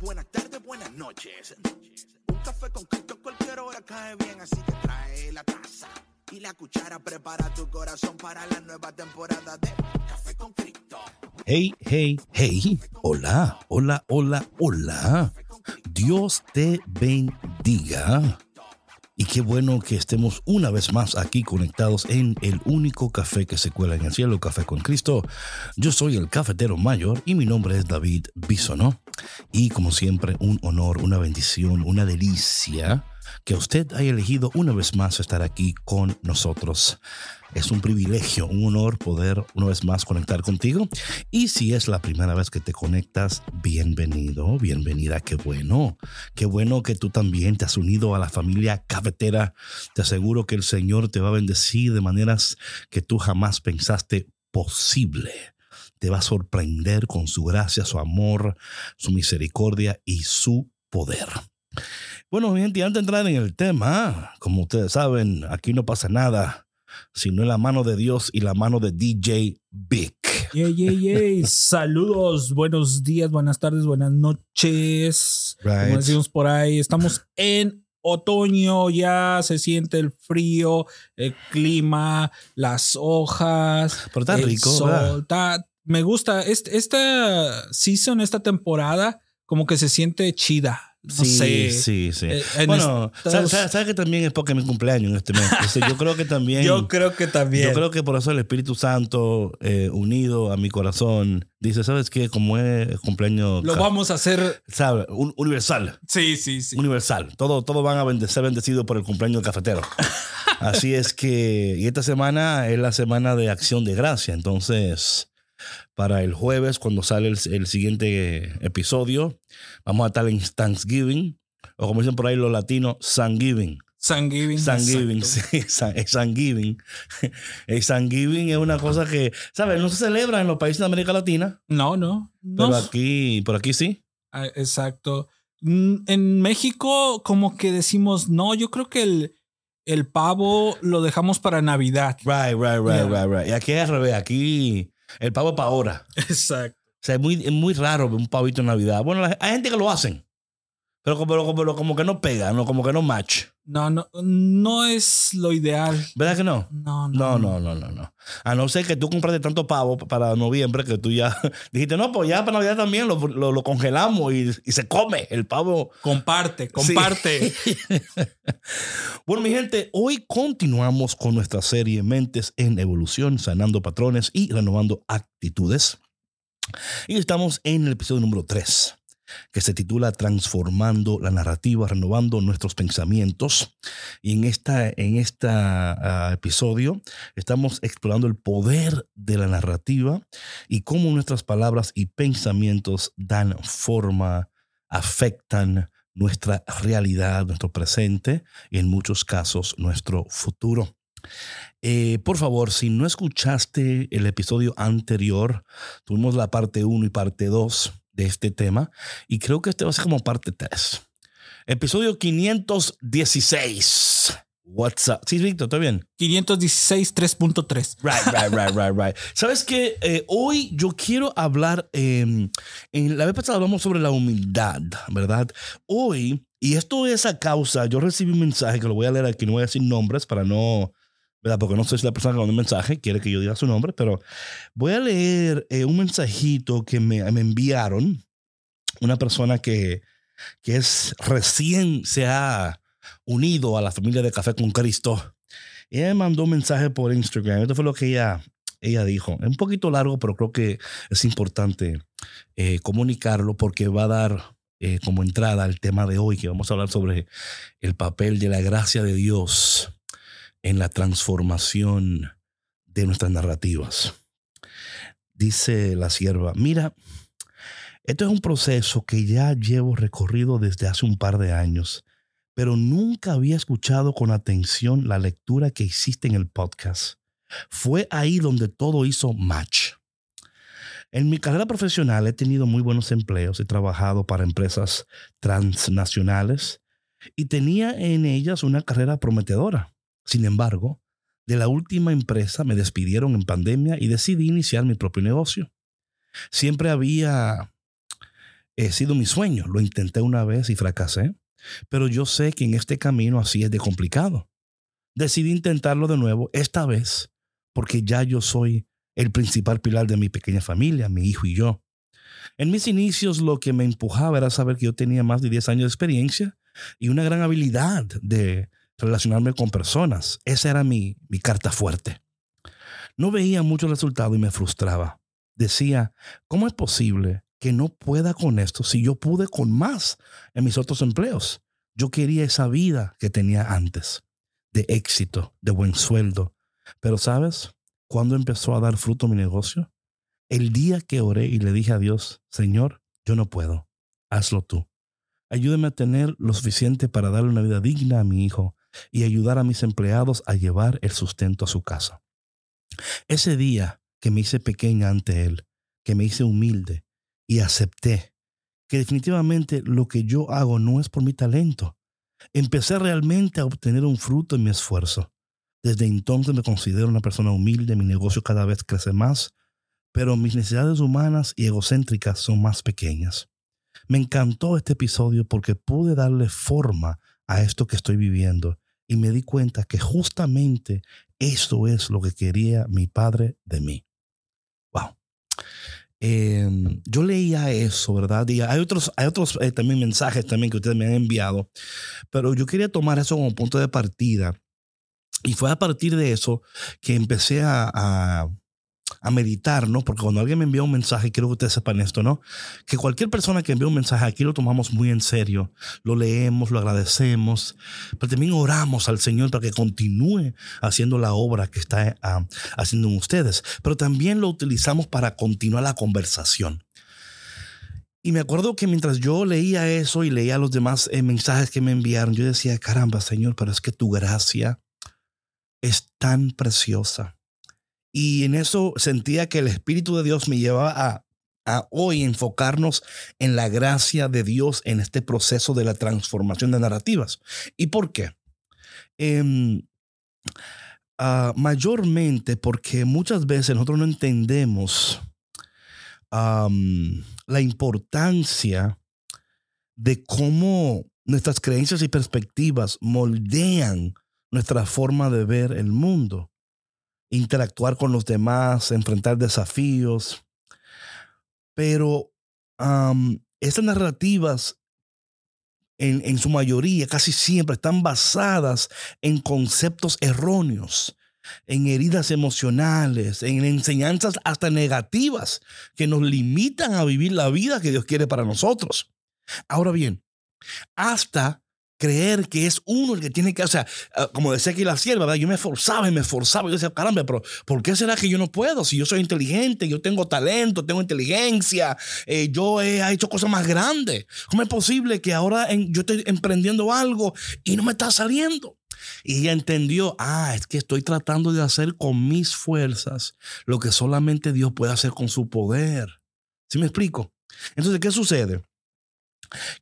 buenas tardes, buenas noches. Un café con Cristo en cualquier hora cae bien, así que trae la taza y la cuchara. Prepara tu corazón para la nueva temporada de Café con Cristo. Hey, hey, hey. Hola, hola, hola, hola. Dios te bendiga. Y qué bueno que estemos una vez más aquí conectados en el único café que se cuela en el cielo, Café con Cristo. Yo soy el cafetero mayor y mi nombre es David Bisono. Y como siempre, un honor, una bendición, una delicia que usted haya elegido una vez más estar aquí con nosotros. Es un privilegio, un honor poder una vez más conectar contigo. Y si es la primera vez que te conectas, bienvenido, bienvenida, qué bueno. Qué bueno que tú también te has unido a la familia cafetera. Te aseguro que el Señor te va a bendecir de maneras que tú jamás pensaste posible te va a sorprender con su gracia, su amor, su misericordia y su poder. Bueno, gente, antes de entrar en el tema, como ustedes saben, aquí no pasa nada, sino en la mano de Dios y la mano de DJ Big. Yay, yay, yay. Saludos, buenos días, buenas tardes, buenas noches. Como Right. decimos por ahí, estamos en otoño, ya se siente el frío, el clima, las hojas. Pero está el rico, sol, me gusta. Este- esta season, esta temporada, como que se siente chida. No sí, sé. sí, sí. Eh, en bueno, ¿sabes sabe, que también es porque es mi cumpleaños en este mes? Entonces, yo creo que también... Yo creo que también. Yo creo que por eso el Espíritu Santo, eh, unido a mi corazón, dice, ¿sabes qué? Como es cumpleaños... Lo vamos a hacer. ¿sabe? Un- universal. Sí, sí, sí. Universal. Todos todo van a ser bendecidos por el cumpleaños del cafetero. Así es que... Y esta semana es la semana de acción de gracia. Entonces, para el jueves, cuando sale el, el siguiente episodio, vamos a estar en Thanksgiving. O como dicen por ahí los latinos, Thanksgiving. Thanksgiving. Thanksgiving, sí, Thanksgiving. El Thanksgiving es una cosa que, ¿sabes? No se celebra en los países de América Latina, No, no. no. pero aquí, por aquí sí. Ah, Exacto. Mm, En México, como que decimos, no, yo creo que el, el pavo lo dejamos para Navidad. Right, right, right, Yeah. right, right. Y aquí es al revés, aquí el pavo es para ahora. Exacto. O sea, es muy, es muy raro ver un pavito en Navidad. Bueno, la- hay gente que lo hacen, pero como, pero como, como que no pega, ¿no? como que no match. No, no, no es lo ideal. ¿Verdad que no? No, No, no, no, no, no. A no ser que tú compraste tanto pavo para noviembre que tú ya dijiste, no, pues ya para Navidad también lo, lo- lo congelamos y, y se come el pavo. Comparte, comparte. Bueno, mi gente, hoy continuamos con nuestra serie Mentes en Evolución, sanando patrones y renovando actitudes. Y estamos en el episodio número 3, que se titula Transformando la narrativa, renovando nuestros pensamientos. Y en este en ah, episodio estamos explorando el poder de la narrativa y cómo nuestras palabras y pensamientos dan forma, afectan nuestra realidad, nuestro presente y en muchos casos nuestro futuro. Eh, por favor, si no escuchaste el episodio anterior, tuvimos la parte 1 y parte 2 de este tema y creo que este va a ser como parte 3. Episodio 516. What's up? Sí, Víctor, ¿está bien? 516 3.3. Right, right, right, right, right. ¿Sabes qué? Eh, hoy yo quiero hablar, eh, en la vez pasada hablamos sobre la humildad, ¿verdad? Hoy, y esto es a causa, yo recibí un mensaje que lo voy a leer aquí, no voy a decir nombres para no, ¿verdad? Porque no sé si la persona que mandó el mensaje quiere que yo diga su nombre, pero voy a leer eh, un mensajito que me, me enviaron, una persona que, que es recién se ha unido a la familia de Café con Cristo. Ella me mandó un mensaje por Instagram. Esto fue lo que ella, ella dijo. Es un poquito largo, pero creo que es importante eh, comunicarlo porque va a dar eh, como entrada al tema de hoy, que vamos a hablar sobre el papel de la gracia de Dios en la transformación de nuestras narrativas. Dice la sierva, mira, esto es un proceso que ya llevo recorrido desde hace un par de años pero nunca había escuchado con atención la lectura que hiciste en el podcast. Fue ahí donde todo hizo match. En mi carrera profesional he tenido muy buenos empleos, he trabajado para empresas transnacionales y tenía en ellas una carrera prometedora. Sin embargo, de la última empresa me despidieron en pandemia y decidí iniciar mi propio negocio. Siempre había he sido mi sueño. Lo intenté una vez y fracasé, pero yo sé que en este camino así es de complicado. Decidí intentarlo de nuevo, esta vez, porque ya yo soy el principal pilar de mi pequeña familia, mi hijo y yo. En mis inicios lo que me empujaba era saber que yo tenía más de 10 años de experiencia y una gran habilidad de relacionarme con personas. Esa era mi, mi carta fuerte. No veía mucho resultado y me frustraba. Decía, ¿cómo es posible que no pueda con esto si yo pude con más en mis otros empleos? Yo quería esa vida que tenía antes, de éxito, de buen sueldo. Pero sabes, ¿cuándo empezó a dar fruto mi negocio? El día que oré y le dije a Dios, Señor, yo no puedo, hazlo tú. Ayúdame a tener lo suficiente para darle una vida digna a mi hijo y ayudar a mis empleados a llevar el sustento a su casa. Ese día que me hice pequeña ante Él, que me hice humilde y acepté que definitivamente lo que yo hago no es por mi talento. Empecé realmente a obtener un fruto en mi esfuerzo. Desde entonces me considero una persona humilde, mi negocio cada vez crece más, pero mis necesidades humanas y egocéntricas son más pequeñas. Me encantó este episodio porque pude darle forma a esto que estoy viviendo y me di cuenta que justamente eso es lo que quería mi padre de mí. Wow. Em, yo leía eso, ¿verdad? Y hay otros, hay otros eh, también mensajes también que ustedes me han enviado, pero yo quería tomar eso como punto de partida. Y fue a partir de eso que empecé a a meditar, ¿no? Porque cuando alguien me envía un mensaje, quiero que ustedes sepan esto, ¿no? Que cualquier persona que envía un mensaje aquí lo tomamos muy en serio, lo leemos, lo agradecemos, pero también oramos al Señor para que continúe haciendo la obra que está ah, haciendo en ustedes, pero también lo utilizamos para continuar la conversación. Y me acuerdo que mientras yo leía eso y leía los demás eh, mensajes que me enviaron, yo decía, caramba, Señor, pero es que tu gracia es tan preciosa y en eso sentía que el Espíritu de Dios me llevaba a, hoy enfocarnos en la gracia de Dios en este proceso de la transformación de narrativas. ¿Y por qué? Em, ah, mayormente porque muchas veces nosotros no entendemos la importancia de cómo nuestras creencias y perspectivas moldean nuestra forma de ver el mundo interactuar con los demás, enfrentar desafíos. Pero estas narrativas, en, en, su mayoría, casi siempre, están basadas en conceptos erróneos, en heridas emocionales, en enseñanzas hasta negativas que nos limitan a vivir la vida que Dios quiere para nosotros. Ahora bien, hasta creer que es uno el que tiene que, o sea, ah, como decía aquí la sierva, ¿verdad? yo me esforzaba y me esforzaba. Yo decía, caramba, pero ¿por qué será que yo no puedo? Si yo soy inteligente, yo tengo talento, tengo inteligencia, eh, yo he hecho cosas más grandes. ¿Cómo es posible que ahora yo estoy emprendiendo algo y no me está saliendo? Y ella entendió, ah, es que estoy tratando de hacer con mis fuerzas lo que solamente Dios puede hacer con su poder. ¿Sí me explico? Entonces, ¿qué sucede?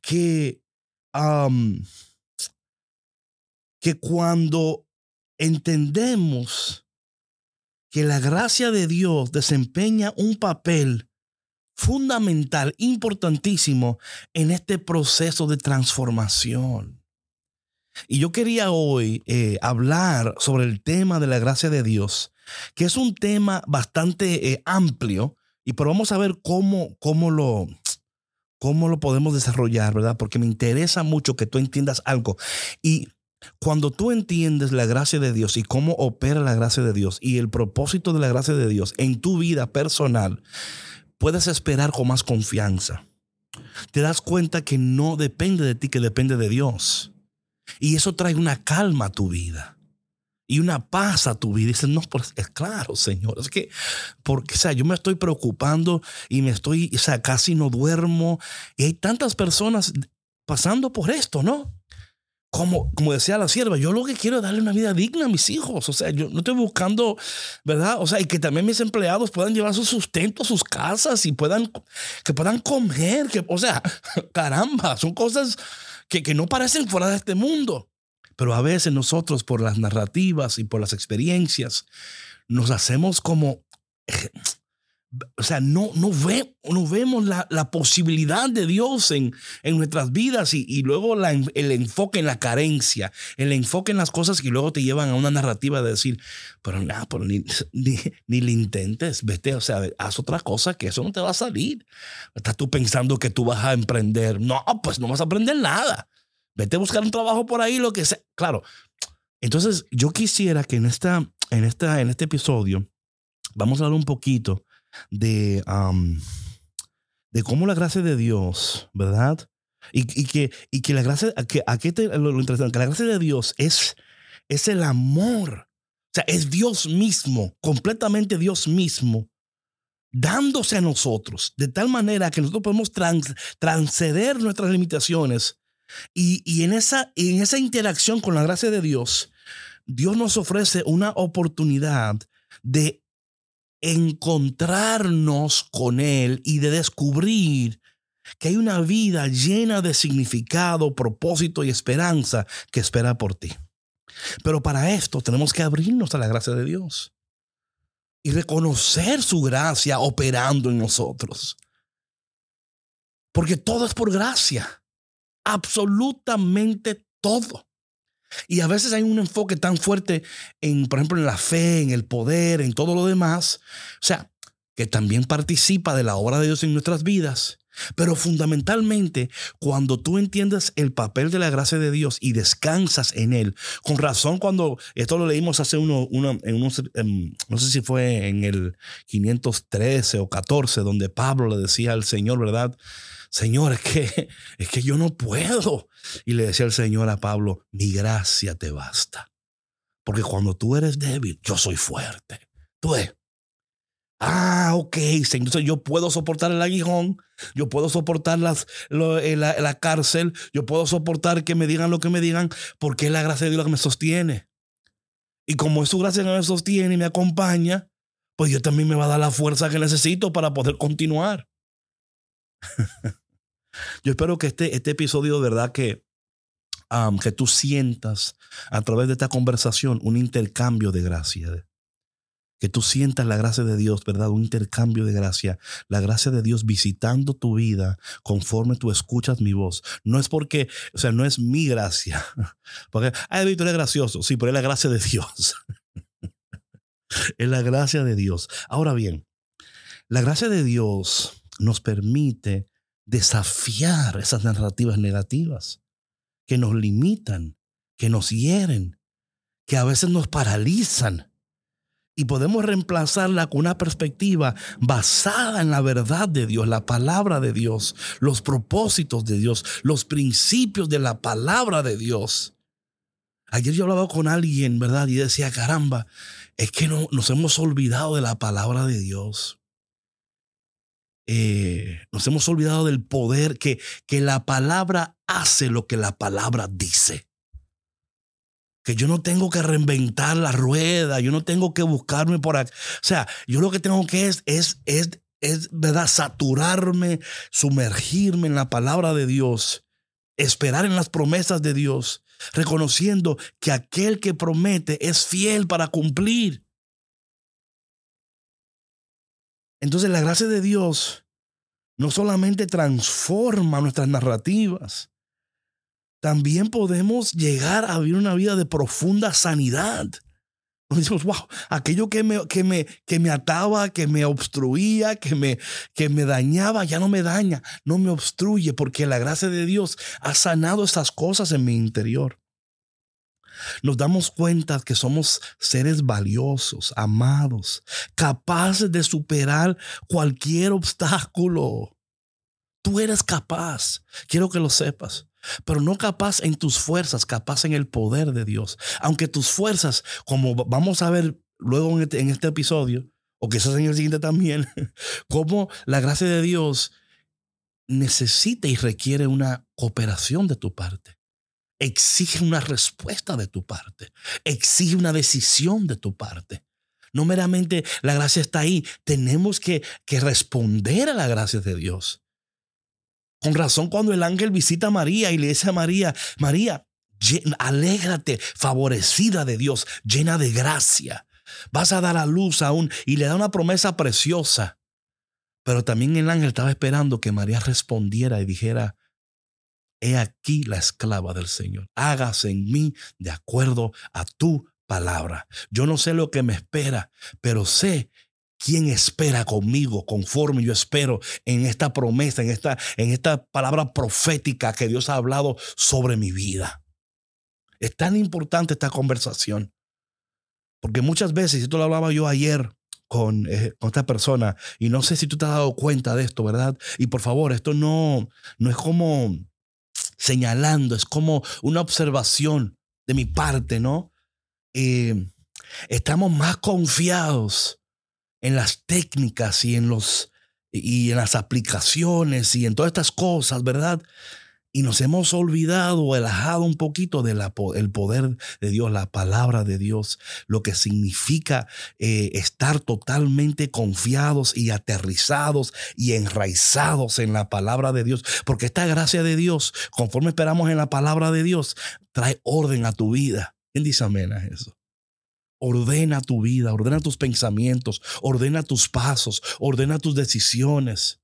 Que que cuando entendemos que la gracia de Dios desempeña un papel fundamental, importantísimo en este proceso de transformación. Y yo quería hoy eh, hablar sobre el tema de la gracia de Dios, que es un tema bastante eh, amplio, y pero vamos a ver cómo, cómo lo, cómo lo podemos desarrollar, ¿verdad? Porque me interesa mucho que tú entiendas algo. Y cuando tú entiendes la gracia de Dios y cómo opera la gracia de Dios y el propósito de la gracia de Dios en tu vida personal, puedes esperar con más confianza. Te das cuenta que no depende de ti, que depende de Dios. Y eso trae una calma a tu vida y una paz a tu vida. Dices, no, pues es claro, Señor. Es que, porque, o sea, yo me estoy preocupando y me estoy, o sea, casi no duermo. Y hay tantas personas pasando por esto, ¿no? Como, como decía la sierva, yo lo que quiero es darle una vida digna a mis hijos. O sea, yo no estoy buscando, ¿verdad? O sea, y que también mis empleados puedan llevar su sustento a sus casas y puedan, que puedan comer. Que, o sea, caramba, son cosas que, que no parecen fuera de este mundo. Pero a veces nosotros por las narrativas y por las experiencias nos hacemos como, o sea, no, no, ve, no vemos la, la, posibilidad de Dios en, en nuestras vidas y, y luego el enfoque en la carencia, el enfoque en las cosas que luego te llevan a una narrativa de decir, pero nada, pero ni, ni, ni le intentes, vete, o sea, haz otra cosa que eso no te va a salir. Estás tú pensando que tú vas a emprender. No, pues no vas a aprender nada. Vete a buscar un trabajo por ahí, lo que sea. Claro. Entonces, yo quisiera que en, esta, en, esta, en este episodio vamos a hablar un poquito de, de cómo la gracia de Dios, ¿verdad? Y, que, y que la gracia, que, aquí lo, lo, interesante, que la gracia de Dios es, es el amor. O sea, es Dios mismo, completamente Dios mismo, dándose a nosotros, de tal manera que nosotros podemos trans, transceder nuestras limitaciones. Y, y en, esa, en esa interacción con la gracia de Dios, Dios nos ofrece una oportunidad de encontrarnos con Él y de descubrir que hay una vida llena de significado, propósito y esperanza que espera por ti. Pero para esto tenemos que abrirnos a la gracia de Dios y reconocer su gracia operando en nosotros. Porque todo es por gracia. Absolutamente todo. Y a veces hay un enfoque tan fuerte en, por ejemplo, en la fe, en el poder, en todo lo demás. O sea, que también participa de la obra de Dios en nuestras vidas. Pero fundamentalmente, cuando tú entiendes el papel de la gracia de Dios y descansas en Él, con razón cuando, esto lo leímos hace uno, uno en unos, no sé si fue en el 513 o 14, donde Pablo le decía al Señor, ¿verdad? Señor, es que, es que yo no puedo. Y le decía el Señor a Pablo, mi gracia te basta. Porque cuando tú eres débil, yo soy fuerte. Tú ves. Ah, ok. Entonces yo puedo soportar el aguijón, yo puedo soportar las, eh, la, cárcel, yo puedo soportar que me digan lo que me digan, porque es la gracia de Dios la que me sostiene. Y como es su gracia que me sostiene y me acompaña, pues Dios también me va a dar la fuerza que necesito para poder continuar. Yo espero que este, este episodio, de verdad, que, que tú sientas a través de esta conversación un intercambio de gracia. Que tú sientas la gracia de Dios, ¿verdad? Un intercambio de gracia. La gracia de Dios visitando tu vida conforme tú escuchas mi voz. No es porque, o sea, no es mi gracia. Porque, ay, Víctor es gracioso. Sí, pero es la gracia de Dios. es la gracia de Dios. Ahora bien, la gracia de Dios nos permite desafiar esas narrativas negativas que nos limitan, que nos hieren, que a veces nos paralizan. Y podemos reemplazarla con una perspectiva basada en la verdad de Dios, la palabra de Dios, los propósitos de Dios, los principios de la palabra de Dios. Ayer yo hablaba con alguien, ¿verdad? Y decía, caramba, es que no, nos hemos olvidado de la palabra de Dios. Eh, nos hemos olvidado del poder que, que la palabra hace lo que la palabra dice. Que yo no tengo que reinventar la rueda, yo no tengo que buscarme por aquí. O sea, yo lo que tengo que es, es, es, es ¿verdad? saturarme, sumergirme en la palabra de Dios, esperar en las promesas de Dios, reconociendo que aquel que promete es fiel para cumplir. Entonces la gracia de Dios no solamente transforma nuestras narrativas, también podemos llegar a vivir una vida de profunda sanidad. Nos wow, aquello que me, que me, que me ataba, que me obstruía, que me, que me dañaba, ya no me daña, no me obstruye, porque la gracia de Dios ha sanado esas cosas en mi interior nos damos cuenta que somos seres valiosos, amados, capaces de superar cualquier obstáculo. Tú eres capaz, quiero que lo sepas, pero no capaz en tus fuerzas, capaz en el poder de Dios. Aunque tus fuerzas, como vamos a ver luego en este, en este episodio, o quizás en el siguiente también, como la gracia de Dios necesita y requiere una cooperación de tu parte exige una respuesta de tu parte, exige una decisión de tu parte. No meramente la gracia está ahí, tenemos que, que responder a la gracia de Dios. Con razón cuando el ángel visita a María y le dice a María, María, alégrate, favorecida de Dios, llena de gracia. Vas a dar a luz aún y le da una promesa preciosa. Pero también el ángel estaba esperando que María respondiera y dijera, he aquí la esclava del Señor, hágase en mí de acuerdo a tu palabra. Yo no sé lo que me espera, pero sé quién espera conmigo conforme yo espero en esta promesa, en esta, en esta palabra profética que Dios ha hablado sobre mi vida. Es tan importante esta conversación. Porque muchas veces, esto lo hablaba yo ayer con, eh, esta persona, y no sé si tú te has dado cuenta de esto, ¿verdad? Y por favor, esto no, no es como señalando, es como una observación de mi parte, ¿no? Eh, estamos más confiados en las técnicas y en los y en las aplicaciones y en todas estas cosas, ¿verdad? Y nos hemos olvidado o relajado un poquito del poder de Dios, la palabra de Dios, lo que significa eh, estar totalmente confiados y aterrizados y enraizados en la palabra de Dios. Porque esta gracia de Dios, conforme esperamos en la palabra de Dios, trae orden a tu vida. ¿Quién dice amén a eso? Ordena tu vida, ordena tus pensamientos, ordena tus pasos, ordena tus decisiones.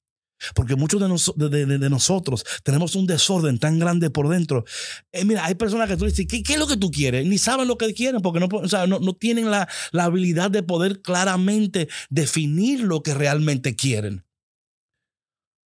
Porque muchos de, nosotros tenemos un desorden tan grande por dentro. Eh, mira, hay personas que tú dices, ¿qué, ¿qué, es lo que tú quieres? Ni saben lo que quieren porque no tienen la, la habilidad de poder claramente definir lo que realmente quieren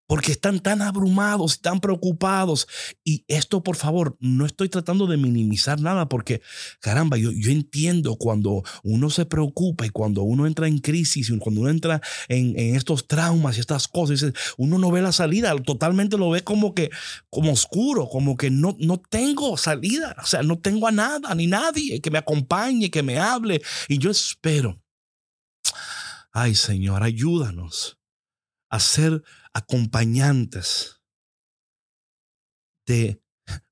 porque están tan abrumados, tan preocupados. Y esto, por favor, no estoy tratando de minimizar nada, porque caramba, yo, entiendo cuando uno se preocupa y cuando uno entra en crisis, y cuando uno entra en, estos traumas y estas cosas, uno no ve la salida, totalmente lo ve como que, como oscuro, como que no, no tengo salida, o sea, no tengo a nada ni nadie que me acompañe, que me hable. Y yo espero, ay Señor, ayúdanos a ser acompañantes de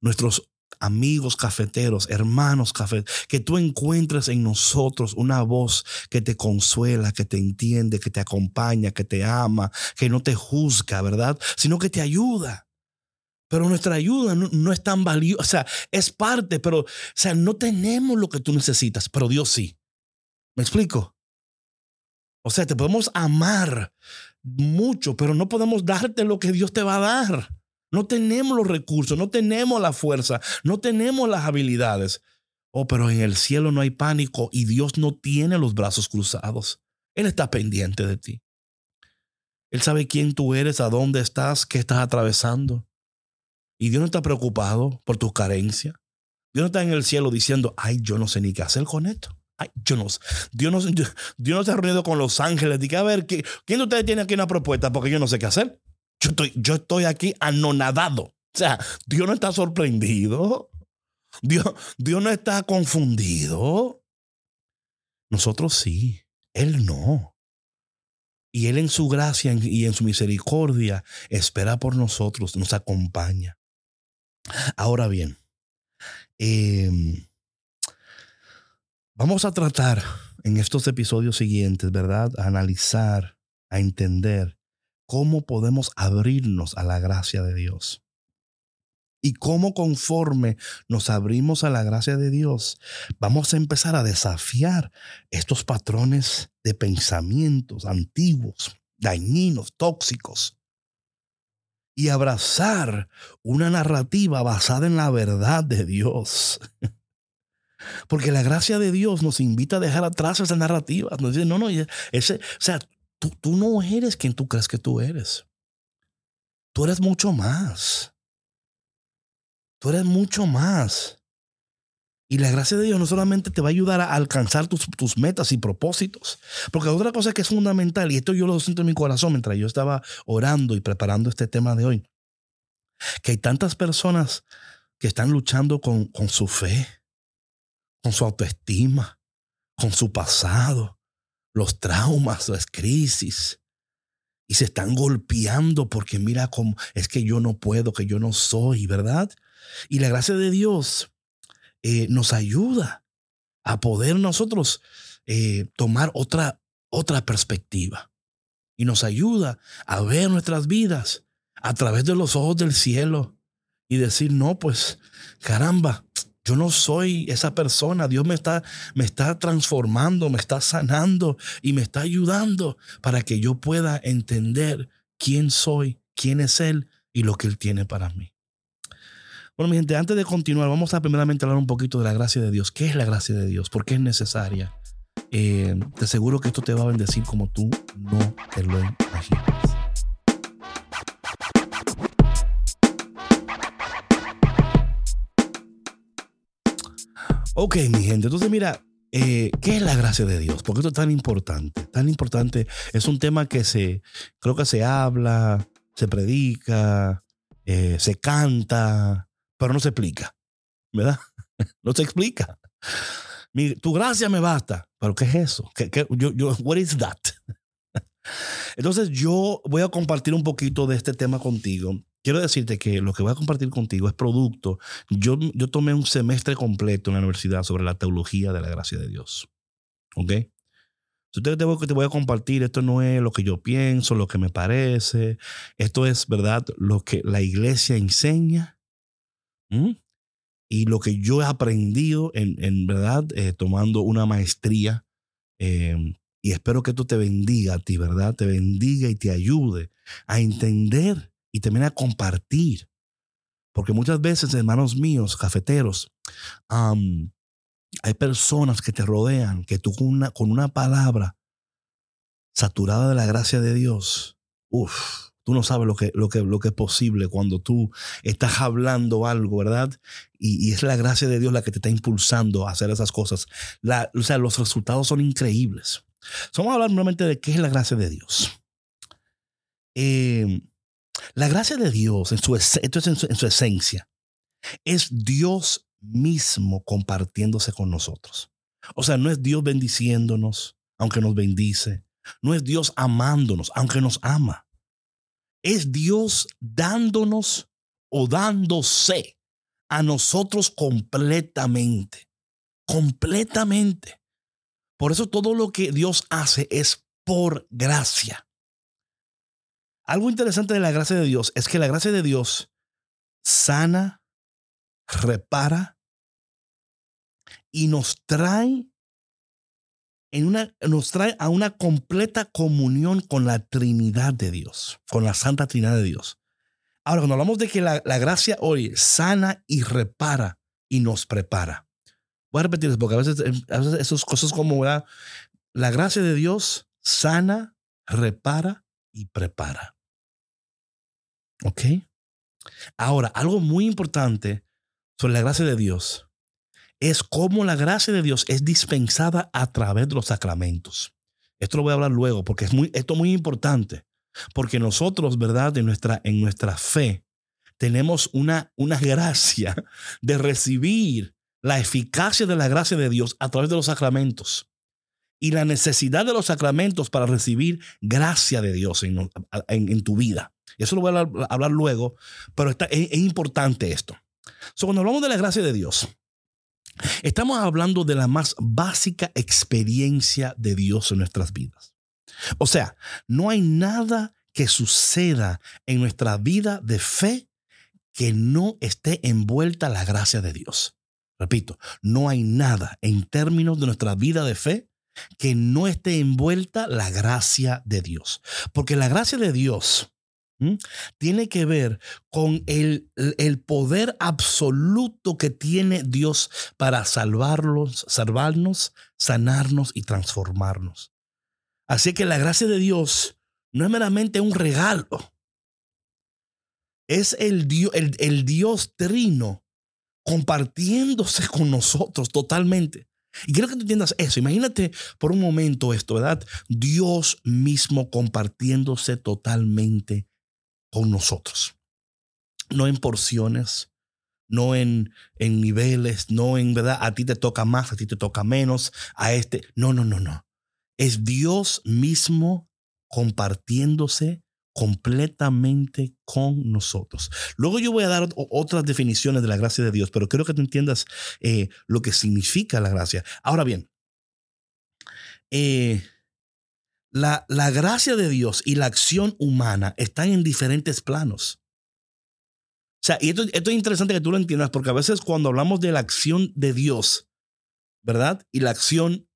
nuestros amigos cafeteros, hermanos cafeteros, que tú encuentres en nosotros una voz que te consuela, que te entiende, que te acompaña, que te ama, que no te juzga, ¿verdad? Sino que te ayuda. Pero nuestra ayuda no, es tan valiosa, o sea, es parte, pero, o sea, no tenemos lo que tú necesitas, pero Dios sí. ¿Me explico? O sea, te podemos amar, mucho, pero no podemos darte lo que Dios te va a dar. No tenemos los recursos, no tenemos la fuerza, no tenemos las habilidades. Oh, pero en el cielo no hay pánico y Dios no tiene los brazos cruzados. Él está pendiente de ti. Él sabe quién tú eres, a dónde estás, qué estás atravesando. Y Dios no está preocupado por tu carencia. Dios no está en el cielo diciendo, ay, yo no sé ni qué hacer con esto. Ay, yo no, Dios ha reunido con los ángeles. Dije, a ver, ¿quién de ustedes tiene aquí una propuesta? Porque yo no sé qué hacer. Yo estoy, aquí anonadado. O sea, Dios no está sorprendido. Dios, Dios no está confundido. Nosotros sí, Él no. Y Él en su gracia y en su misericordia espera por nosotros, nos acompaña. Ahora bien, eh, Vamos a tratar en estos episodios siguientes, ¿verdad? A analizar, a entender cómo podemos abrirnos a la gracia de Dios. Y cómo conforme nos abrimos a la gracia de Dios, vamos a empezar a desafiar estos patrones de pensamientos antiguos, dañinos, tóxicos, y abrazar una narrativa basada en la verdad de Dios. Porque la gracia de Dios nos invita a dejar atrás esa narrativa. Nos dice, no, no, ese, o sea, tú, tú no eres quien tú crees que tú eres. Tú eres mucho más. Tú eres mucho más. Y la gracia de Dios no solamente te va a ayudar a alcanzar tus, tus, metas y propósitos, porque otra cosa que es fundamental, y esto yo lo siento en mi corazón mientras yo estaba orando y preparando este tema de hoy, que hay tantas personas que están luchando con, con su fe, con su autoestima, con su pasado, los traumas, las crisis. Y se están golpeando porque mira cómo es que yo no puedo, que yo no soy, ¿verdad? Y la gracia de Dios eh, nos ayuda a poder nosotros eh, tomar otra, otra perspectiva. Y nos ayuda a ver nuestras vidas a través de los ojos del cielo y decir, no, pues caramba, yo no soy esa persona. Dios me está, me está transformando, me está sanando y me está ayudando para que yo pueda entender quién soy, quién es Él y lo que Él tiene para mí. Bueno, mi gente, antes de continuar, vamos a primeramente hablar un poquito de la gracia de Dios. ¿Qué es la gracia de Dios? ¿Por qué es necesaria? Eh, te aseguro que esto te va a bendecir como tú no te lo imaginas. Ok, mi gente, entonces mira, eh, ¿qué es la gracia de Dios? ¿Por qué esto es tan importante? Tan importante. Es un tema que se, creo que se habla, se predica, eh, se canta, pero no se explica, ¿verdad? no se explica. Mi, tu gracia me basta. ¿Pero qué es eso? ¿Qué, qué, yo, what is that? Entonces yo voy a compartir un poquito de este tema contigo quiero decirte que lo que voy a compartir contigo es producto. Yo, yo tomé un semestre completo en la universidad sobre la teología de la gracia de Dios. ¿Ok? Entonces te voy, te voy a compartir, esto no es lo que yo pienso, lo que me parece, esto es, ¿verdad? Lo que la iglesia enseña y lo que yo he aprendido en, en verdad, eh, tomando una maestría. Eh, y espero que esto te bendiga a ti, ¿verdad? Te bendiga y te ayude a entender y también a compartir. Porque muchas veces, hermanos míos, cafeteros, hay personas que te rodean, que tú con una, con una palabra saturada de la gracia de Dios, uff, tú no sabes lo que, lo, que, lo que es posible cuando tú estás hablando algo, ¿verdad? Y, es la gracia de Dios la que te está impulsando a hacer esas cosas. O sea, los resultados son increíbles. vamos a hablar nuevamente de qué es la gracia de Dios. Eh, la gracia de Dios, en su, esto es en su, esencia, es Dios mismo compartiéndose con nosotros. O sea, no es Dios bendiciéndonos, aunque nos bendice. No es Dios amándonos, aunque nos ama. Es Dios dándonos o dándose a nosotros completamente. Completamente. Por eso todo lo que Dios hace es por gracia. Algo interesante de la gracia de Dios es que la gracia de Dios sana, repara y nos trae en una, nos trae a una completa comunión con la Trinidad de Dios, con la Santa Trinidad de Dios. Ahora, cuando hablamos de que la, gracia hoy sana y repara y nos prepara. Voy a repetir eso porque a veces, a veces esas cosas como la gracia de Dios sana, repara y prepara. ¿Ok? Ahora, algo muy importante sobre la gracia de Dios es cómo la gracia de Dios es dispensada a través de los sacramentos. Esto lo voy a hablar luego porque es muy, esto es muy importante. Porque nosotros, ¿verdad? En nuestra, en nuestra fe tenemos una, una gracia de recibir la eficacia de la gracia de Dios a través de los sacramentos y la necesidad de los sacramentos para recibir gracia de Dios en, en tu vida. Eso lo voy a hablar, luego, pero está, es, importante esto. cuando hablamos de la gracia de Dios, estamos hablando de la más básica experiencia de Dios en nuestras vidas. O sea, no hay nada que suceda en nuestra vida de fe que no esté envuelta la gracia de Dios. Repito, no hay nada en términos de nuestra vida de fe que no esté envuelta la gracia de Dios. Porque la gracia de Dios tiene que ver con el, poder absoluto que tiene Dios para salvarlos, salvarnos, sanarnos y transformarnos. Así que la gracia de Dios no es meramente un regalo. Es el, el Dios trino compartiéndose con nosotros totalmente. Y quiero que tú entiendas eso. Imagínate por un momento esto, ¿verdad? Dios mismo compartiéndose totalmente con nosotros. No en porciones, no en, en niveles, no en verdad, a ti te toca más, a ti te toca menos, a este. No, no, no, no. Es Dios mismo compartiéndose completamente con nosotros. Luego yo voy a dar otras definiciones de la gracia de Dios, pero quiero que tú entiendas eh, lo que significa la gracia. Ahora bien, eh, la, gracia de Dios y la acción humana están en diferentes planos. O sea, y esto, esto, es interesante que tú lo entiendas porque a veces cuando hablamos de la acción de Dios, ¿verdad? Y la acción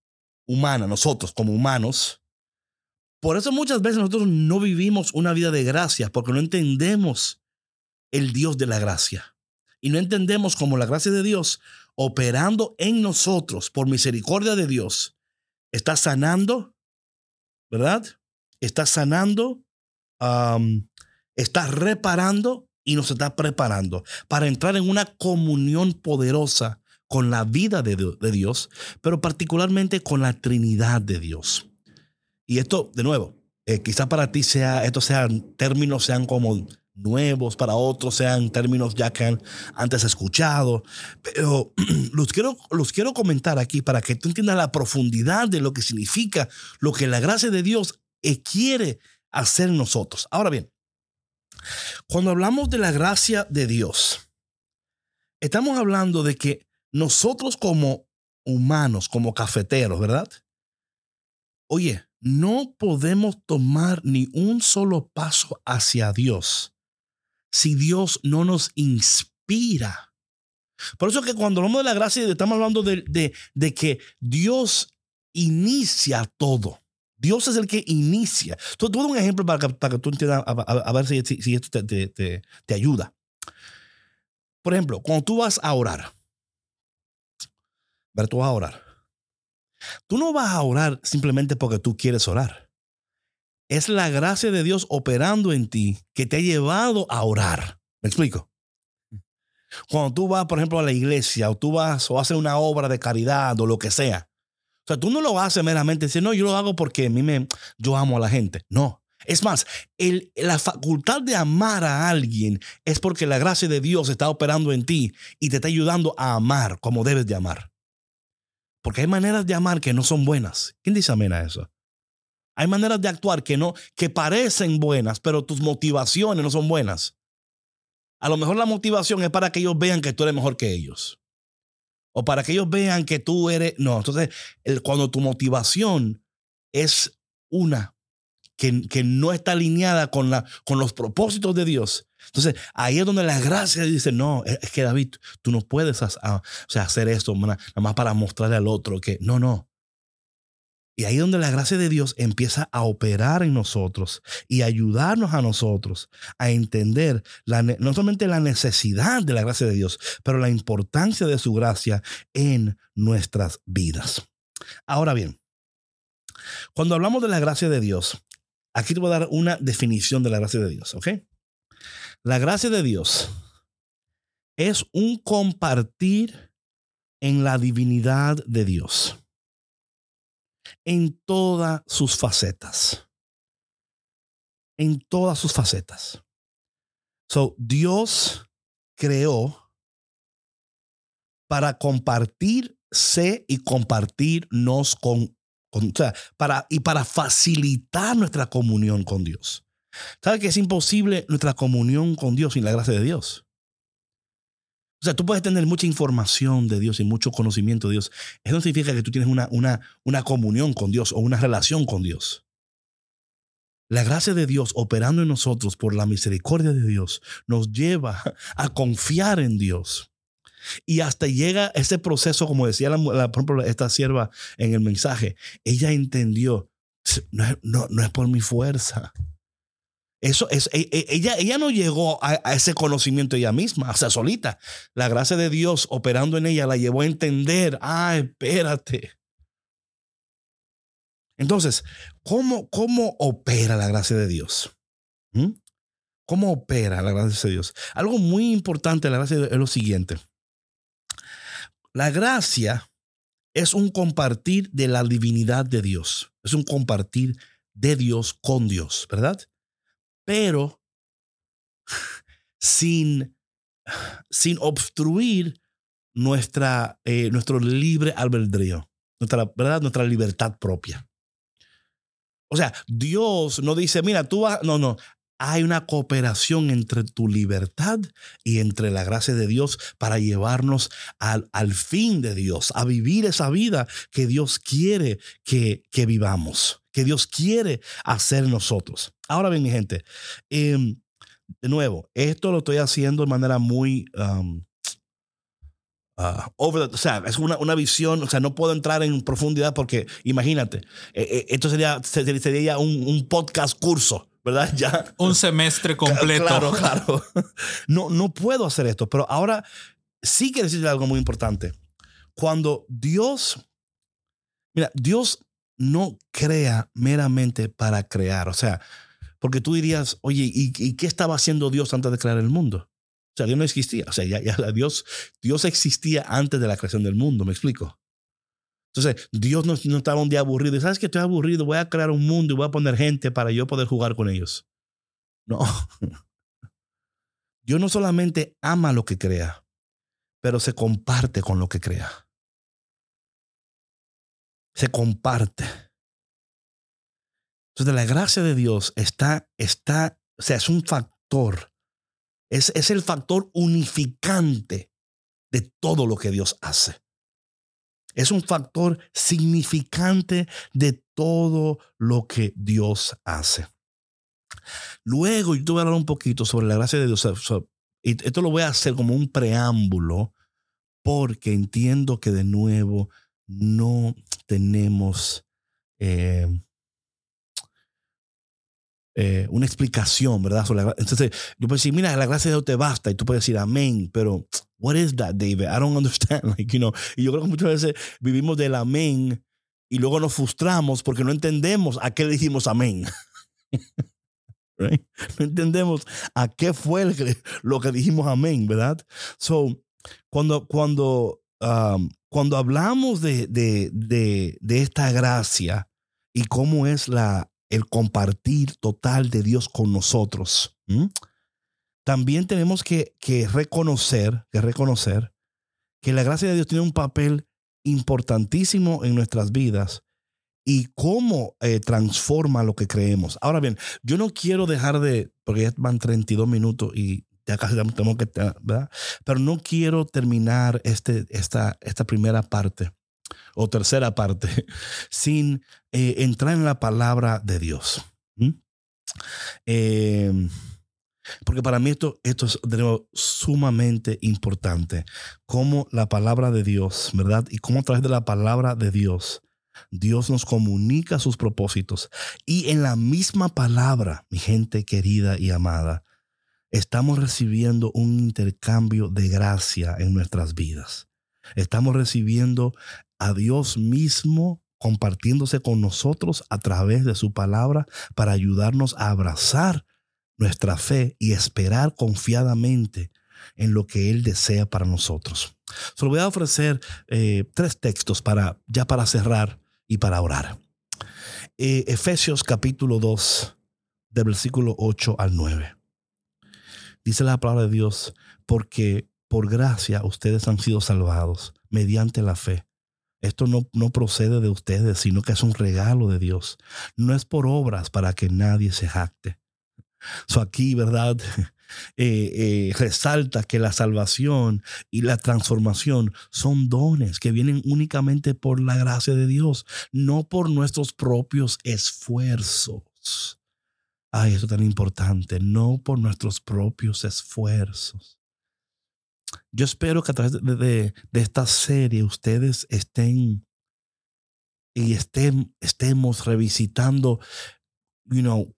humana, nosotros como humanos, Por eso muchas veces nosotros no vivimos una vida de gracia, porque no entendemos el Dios de la gracia. Y no entendemos cómo la gracia de Dios, operando en nosotros por misericordia de Dios, está sanando, ¿verdad? Está sanando, está reparando y nos está preparando para entrar en una comunión poderosa con la vida de, Dios, pero particularmente con la Trinidad de Dios. Y esto, de nuevo, eh, quizá para ti sea, estos sean términos, sean como nuevos, para otros sean términos ya que han antes escuchado, pero los quiero, los quiero comentar aquí para que tú entiendas la profundidad de lo que significa lo que la gracia de Dios eh, quiere hacer nosotros. Ahora bien, cuando hablamos de la gracia de Dios, estamos hablando de que nosotros como humanos, como cafeteros, ¿verdad? Oye, no podemos tomar ni un solo paso hacia Dios si Dios no nos inspira. Por eso que cuando hablamos de la gracia, estamos hablando de, de, que Dios inicia todo. Dios es el que inicia. Tú, tú un ejemplo para que, para que tú entiendas, a, ver si, si, esto te, te, ayuda. Por ejemplo, cuando tú vas a orar, ver, tú vas a orar. Tú no vas a orar simplemente porque tú quieres orar. Es la gracia de Dios operando en ti que te ha llevado a orar. ¿Me explico? Cuando tú vas, por ejemplo, a la iglesia o tú vas o haces una obra de caridad o lo que sea. O sea, tú no lo haces meramente decir, no, yo lo hago porque a mí me, yo amo a la gente. No. Es más, la facultad de amar a alguien es porque la gracia de Dios está operando en ti y te está ayudando a amar como debes de amar. Porque hay maneras de amar que no son buenas. ¿Quién dice amén a eso? Hay maneras de actuar que no, que parecen buenas, pero tus motivaciones no son buenas. A lo mejor la motivación es para que ellos vean que tú eres mejor que ellos. O para que ellos vean que tú eres. No, entonces, cuando tu motivación es una que, que, no está alineada con, la, con los propósitos de Dios. Entonces, ahí es donde la gracia dice, no, es que David, tú no puedes hacer esto nada más para mostrarle al otro que no, no. Y ahí donde la gracia de Dios empieza a operar en nosotros y ayudarnos a nosotros a entender no solamente la necesidad de la gracia de Dios, pero la importancia de su gracia en nuestras vidas. Ahora bien, cuando hablamos de la gracia de Dios, aquí te voy a dar una definición de la gracia de Dios, ¿ok? La gracia de Dios es un compartir en la divinidad de Dios, en todas sus facetas, en todas sus facetas. So, Dios creó para compartirse y compartirnos con, o sea, para, y para facilitar nuestra comunión con Dios. ¿Sabe que es imposible nuestra comunión con Dios sin la gracia de Dios? Sea, tú puedes tener mucha información de Dios y mucho conocimiento de Dios. Eso no significa que tú tienes una, una, una comunión con Dios o una relación con Dios. La gracia de Dios operando en nosotros por la misericordia de Dios nos lleva a confiar en Dios. Y hasta llega ese proceso, como decía la, esta sierva en el mensaje, ella entendió, no, no, no es por mi fuerza, eso es, e, e, ella, ella no llegó a, ese conocimiento ella misma, o sea, solita. La gracia de Dios operando en ella la llevó a entender, ah, espérate. Entonces, ¿cómo, cómo opera la gracia de Dios? ¿Mm? ¿Cómo opera la gracia de Dios? Algo muy importante de la gracia es lo siguiente. La gracia es un compartir de la divinidad de Dios. Es un compartir de Dios con Dios, ¿verdad? Pero sin, sin obstruir nuestra, eh, nuestro libre albedrío, nuestra, ¿verdad? nuestra libertad propia. O sea, Dios no dice, mira, tú vas, no, no, hay una cooperación entre tu libertad y entre la gracia de Dios para llevarnos al, al fin de Dios, a vivir esa vida que Dios quiere que, que vivamos, que Dios quiere hacer nosotros. Ahora bien, mi gente, em, de nuevo, esto lo estoy haciendo de manera muy, ah, over the- o sea, es una, una visión, o sea, no puedo entrar en profundidad porque imagínate, eh, eh, esto sería, sería ya un, un podcast curso, ¿verdad? Ya. Un semestre completo. Claro, claro. No, no puedo hacer esto, pero ahora sí quiero decirte algo muy importante. Cuando Dios, mira, Dios no crea meramente para crear, o sea, porque tú dirías, oye, ¿y, qué estaba haciendo Dios antes de crear el mundo? O sea, Dios no existía, o sea, ya, ya Dios, Dios existía antes de la creación del mundo, ¿me explico? Entonces, Dios no, no estaba un día aburrido. ¿Sabes que estoy aburrido? Voy a crear un mundo y voy a poner gente para yo poder jugar con ellos. No. Dios no solamente ama lo que crea, pero se comparte con lo que crea. Se comparte. Entonces, la gracia de Dios está, está, o sea, es un factor. Es, es el factor unificante de todo lo que Dios hace. Es un factor significante de todo lo que Dios hace. Luego, yo te voy a hablar un poquito sobre la gracia de Dios. O sea, y esto lo voy a hacer como un preámbulo porque entiendo que de nuevo no tenemos eh, eh, una explicación, ¿verdad? Entonces, yo puedo decir, mira, la gracia de Dios te basta. Y tú puedes decir, amén. Pero, what is that, David? I don't understand. Like, you know, y yo creo que muchas veces vivimos del amén y luego nos frustramos porque no entendemos a qué le dijimos amén. Right? No entendemos a qué fue lo que dijimos amén, ¿verdad? So, cuando, cuando, um, cuando hablamos de, de, de esta gracia y cómo es la, el compartir total de Dios con nosotros, también tenemos que, que reconocer, que reconocer que la gracia de Dios tiene un papel importantísimo en nuestras vidas y cómo eh, transforma lo que creemos. Ahora bien, yo no quiero dejar de, porque ya van 32 minutos y ya casi tenemos que, ¿verdad? Pero no quiero terminar este, esta, esta primera parte o tercera parte sin eh, entrar en la palabra de Dios. Eh, porque para mí esto, esto es de nuevo, sumamente importante. Cómo la palabra de Dios, ¿verdad? Y cómo a través de la palabra de Dios, Dios nos comunica sus propósitos. Y en la misma palabra, mi gente querida y amada, estamos recibiendo un intercambio de gracia en nuestras vidas. Estamos recibiendo a Dios mismo compartiéndose con nosotros a través de su palabra para ayudarnos a abrazar nuestra fe y esperar confiadamente en lo que Él desea para nosotros. Solo voy a ofrecer eh, tres textos para ya para cerrar y para orar. Eh, Efesios capítulo 2, del versículo 8 al 9. Dice la palabra de Dios, porque por gracia ustedes han sido salvados mediante la fe. Esto no, no procede de ustedes, sino que es un regalo de Dios. No es por obras para que nadie se jacte. So aquí, ¿verdad? Eh, eh, resalta que la salvación y la transformación son dones que vienen únicamente por la gracia de Dios, no por nuestros propios esfuerzos. Ay, eso es tan importante, no por nuestros propios esfuerzos. Yo espero que a través de, de, esta serie ustedes estén y estén, estemos revisitando,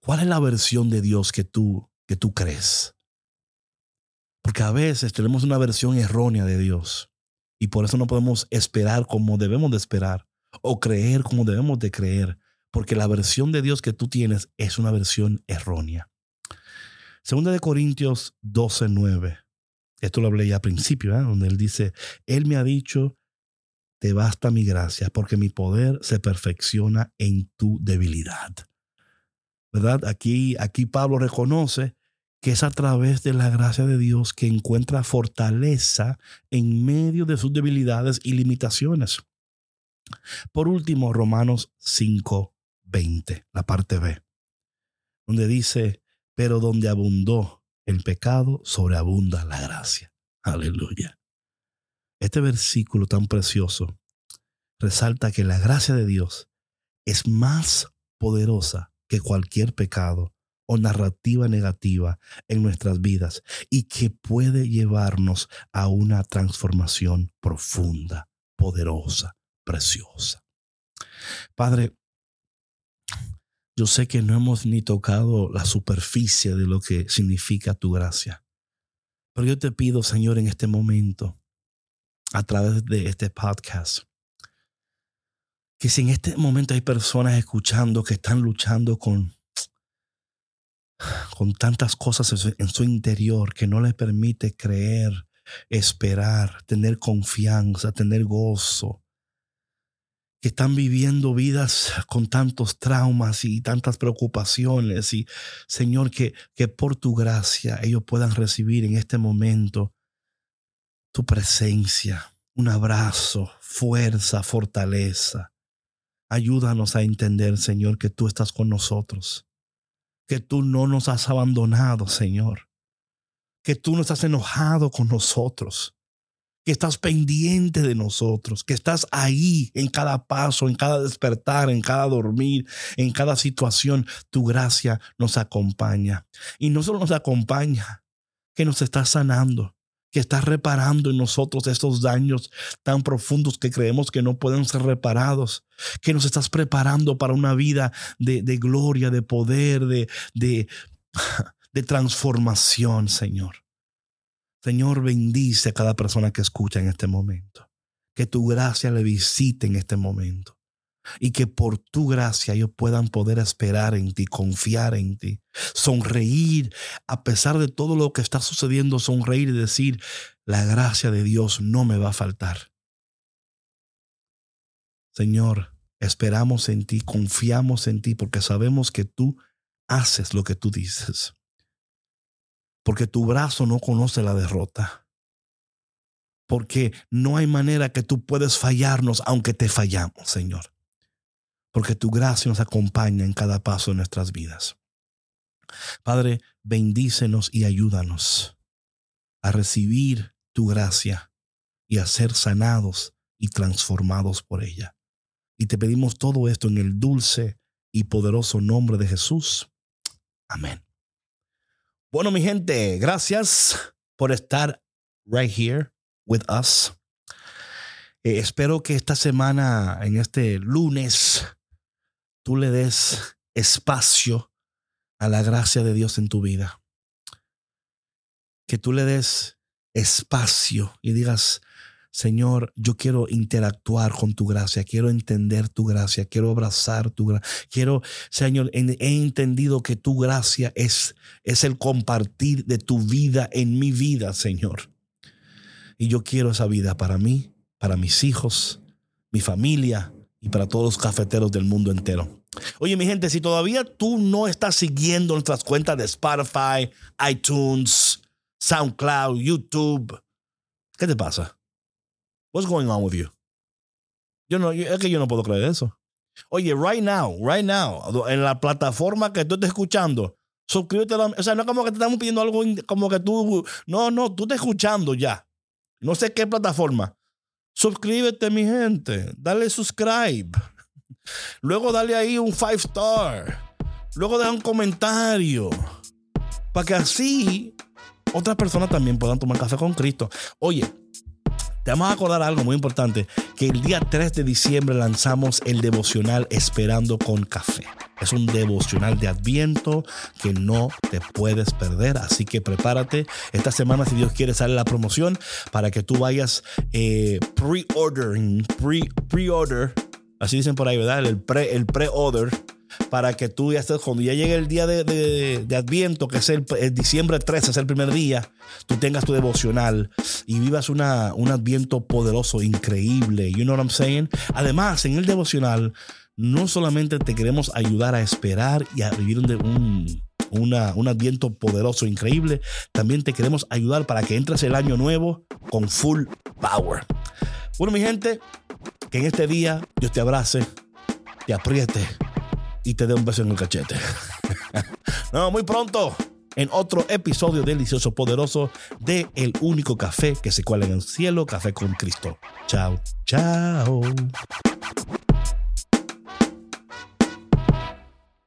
cuál es la versión de Dios que tú, que tú crees. Porque a veces tenemos una versión errónea de Dios y por eso no podemos esperar como debemos de esperar o creer como debemos de creer, porque la versión de Dios que tú tienes es una versión errónea. Segunda de Corintios 12, 9. Esto lo hablé ya al principio, ¿eh? donde él dice, Él me ha dicho, te basta mi gracia, porque mi poder se perfecciona en tu debilidad. ¿Verdad? Aquí, aquí Pablo reconoce que es a través de la gracia de Dios que encuentra fortaleza en medio de sus debilidades y limitaciones. Por último, Romanos 5, 20, la parte B, donde dice, pero donde abundó el pecado, sobreabunda la gracia. Aleluya. Este versículo tan precioso resalta que la gracia de Dios es más poderosa que cualquier pecado o narrativa negativa en nuestras vidas y que puede llevarnos a una transformación profunda, poderosa, preciosa. Padre, yo sé que no hemos ni tocado la superficie de lo que significa tu gracia, pero yo te pido, Señor, en este momento, a través de este podcast, que si en este momento hay personas escuchando que están luchando con, con tantas cosas en su, interior que no les permite creer, esperar, tener confianza, tener gozo, que están viviendo vidas con tantos traumas y tantas preocupaciones y Señor que, que por tu gracia ellos puedan recibir en este momento tu presencia, un abrazo, fuerza, fortaleza. Ayúdanos a entender, Señor, que tú estás con nosotros, que tú no nos has abandonado, Señor, que tú no estás enojado con nosotros, que estás pendiente de nosotros, que estás ahí en cada paso, en cada despertar, en cada dormir, en cada situación. Tu gracia nos acompaña. Y no solo nos acompaña, que nos está sanando, que está reparando en nosotros estos daños tan profundos que creemos que no pueden ser reparados, que nos estás preparando para una vida de, gloria, de poder, de, de, de transformación, Señor. Señor, bendice a cada persona que escucha en este momento. Que tu gracia le visite en este momento y que por tu gracia ellos puedan poder esperar en ti, confiar en ti, sonreír a pesar de todo lo que está sucediendo, sonreír y decir, la gracia de Dios no me va a faltar. Señor, esperamos en ti, confiamos en ti porque sabemos que tú haces lo que tú dices. Porque tu brazo no conoce la derrota. Porque no hay manera que tú puedes fallarnos aunque te fallamos, Señor porque tu gracia nos acompaña en cada paso de nuestras vidas. Padre, bendícenos y ayúdanos a recibir tu gracia y a ser sanados y transformados por ella. Y te pedimos todo esto en el dulce y poderoso nombre de Jesús. Amén. Bueno, mi gente, gracias por estar right here with us. Eh, espero que esta semana, en este lunes, tú le des espacio a la gracia de Dios en tu vida. Que tú le des espacio y digas, Señor, yo quiero interactuar con tu gracia, quiero entender tu gracia, quiero abrazar tu gracia, quiero, Señor, he, entendido que tu gracia es, es el compartir de tu vida en mi vida, Señor. Y yo quiero esa vida para mí, para mis hijos, mi familia y para todos los cafeteros del mundo entero. Oye, mi gente, si todavía tú no estás siguiendo nuestras cuentas de Spotify, iTunes, SoundCloud, YouTube, ¿qué te pasa? What's going on with you? Yo no, es que yo no puedo creer eso. Oye, right now, right now, en la plataforma que tú estés escuchando, suscríbete. o sea, no es como que te estamos pidiendo algo como que tú, no, no, tú estás escuchando ya. No sé qué plataforma. Suscríbete, mi gente. Dale subscribe. Luego dale ahí un five star. Luego deja un comentario. Para que así otras personas también puedan tomar café con Cristo. Oye, te vamos a acordar algo muy importante, que el día 3 de diciembre lanzamos el devocional Esperando con Café. Es un devocional de adviento que no te puedes perder, así que prepárate. Esta semana, si Dios quiere, sale la promoción para que tú vayas eh, pre-ordering, pre-order Así dicen por ahí, ¿verdad? El pre para que tú ya estés, cuando ya llegue el día de, Adviento, que es el, diciembre 13, es el primer día, tú tengas tu devocional y vivas una, un Adviento poderoso, increíble. You know what I'm saying? Además, en el devocional, no solamente te queremos ayudar a esperar y a vivir un, una, un Adviento poderoso, increíble, también te queremos ayudar para que entres el año nuevo con full power. Bueno, mi gente, que en este día Dios te abrace, te apriete y te dé un beso en el cachete. no, muy pronto en otro episodio delicioso, poderoso de El único café que se cuela en el cielo, Café con Cristo. Chao, chao.